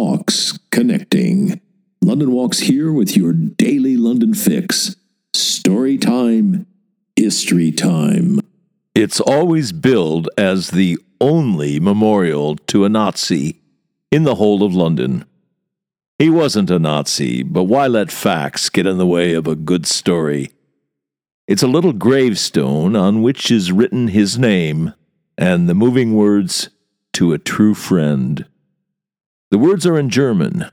Walks Connecting. London Walks here with your daily London fix. Story time, history time. It's always billed as the only memorial to a Nazi in the whole of London. He wasn't a Nazi, but why let facts get in the way of a good story? It's a little gravestone on which is written his name and the moving words, To a True Friend. The words are in German.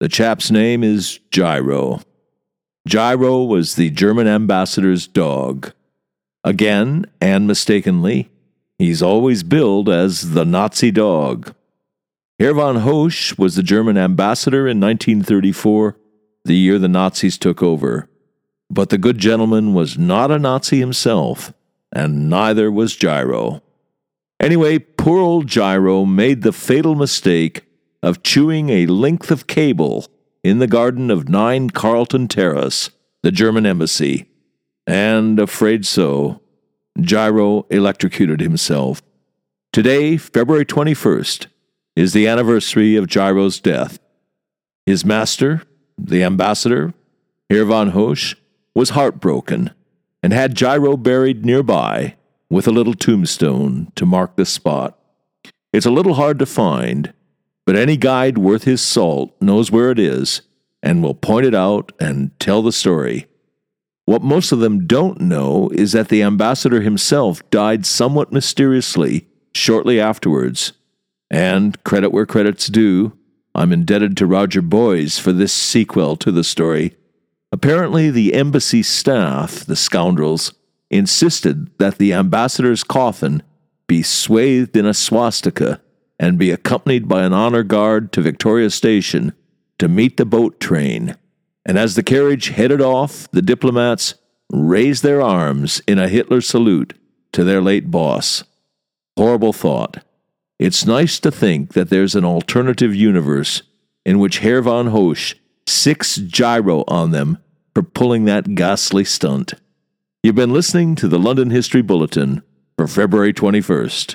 The chap's name is Giro. Giro was the German ambassador's dog. Again, and mistakenly, he's always billed as the Nazi dog. Herr von Hoesch was the German ambassador in 1934, the year the Nazis took over. But the good gentleman was not a Nazi himself, and neither was Giro. Anyway, poor old Giro made the fatal mistake of chewing a length of cable in the garden of 9 Carlton Terrace, the German embassy, and, afraid so, Giro electrocuted himself. Today, February 21st, is the anniversary of Giro's death. His master, the ambassador, Herr von Hoesch, was heartbroken and had Giro buried nearby with a little tombstone to mark the spot. It's a little hard to find, but any guide worth his salt knows where it is and will point it out and tell the story. What most of them don't know is that the ambassador himself died somewhat mysteriously shortly afterwards and credit where credit's due, I'm indebted to Roger Boyes for this sequel to the story. Apparently, the embassy staff, the scoundrels, insisted that the ambassador's coffin be swathed in a swastika and be accompanied by an honor guard to Victoria Station to meet the boat train. And as the carriage headed off, the diplomats raised their arms in a Hitler salute to their late boss. Horrible thought. It's nice to think that there's an alternative universe in which Herr von Hoesch six Giro on them for pulling that ghastly stunt. You've been listening to the London History Bulletin for February 21st,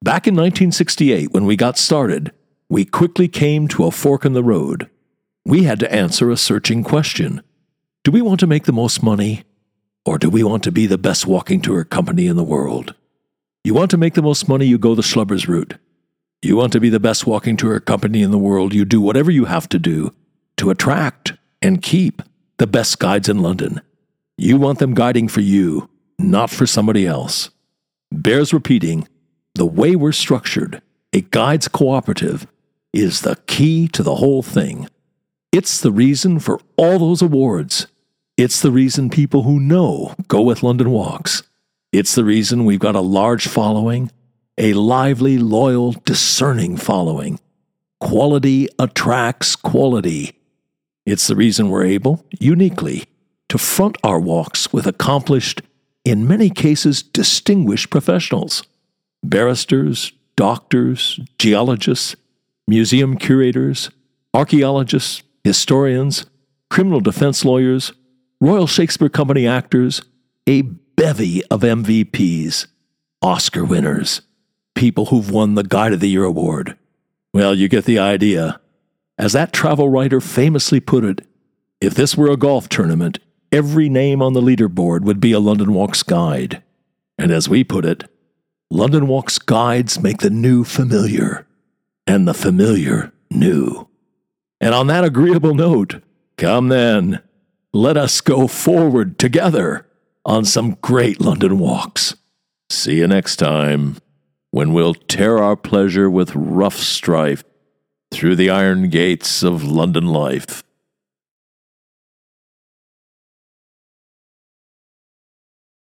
Back in 1968, when we got started, we quickly came to a fork in the road. We had to answer a searching question Do we want to make the most money? Or do we want to be the best walking tour company in the world? You want to make the most money, you go the Schlubbers route. You want to be the best walking tour company in the world, you do whatever you have to do to attract and keep the best guides in London. You want them guiding for you, not for somebody else. Bears repeating the way we're structured, a guides cooperative, is the key to the whole thing. It's the reason for all those awards. It's the reason people who know go with London Walks. It's the reason we've got a large following, a lively, loyal, discerning following. Quality attracts quality. It's the reason we're able, uniquely, to front our walks with accomplished, in many cases distinguished professionals barristers, doctors, geologists, museum curators, archaeologists, historians, criminal defense lawyers, Royal Shakespeare Company actors, a bevy of MVPs, Oscar winners, people who've won the Guide of the Year award. Well, you get the idea. As that travel writer famously put it, if this were a golf tournament, every name on the leaderboard would be a London Walks guide. And as we put it, London Walks guides make the new familiar, and the familiar new. And on that agreeable note, come then, let us go forward together on some great London walks. See you next time when we'll tear our pleasure with rough strife through the iron gates of London life.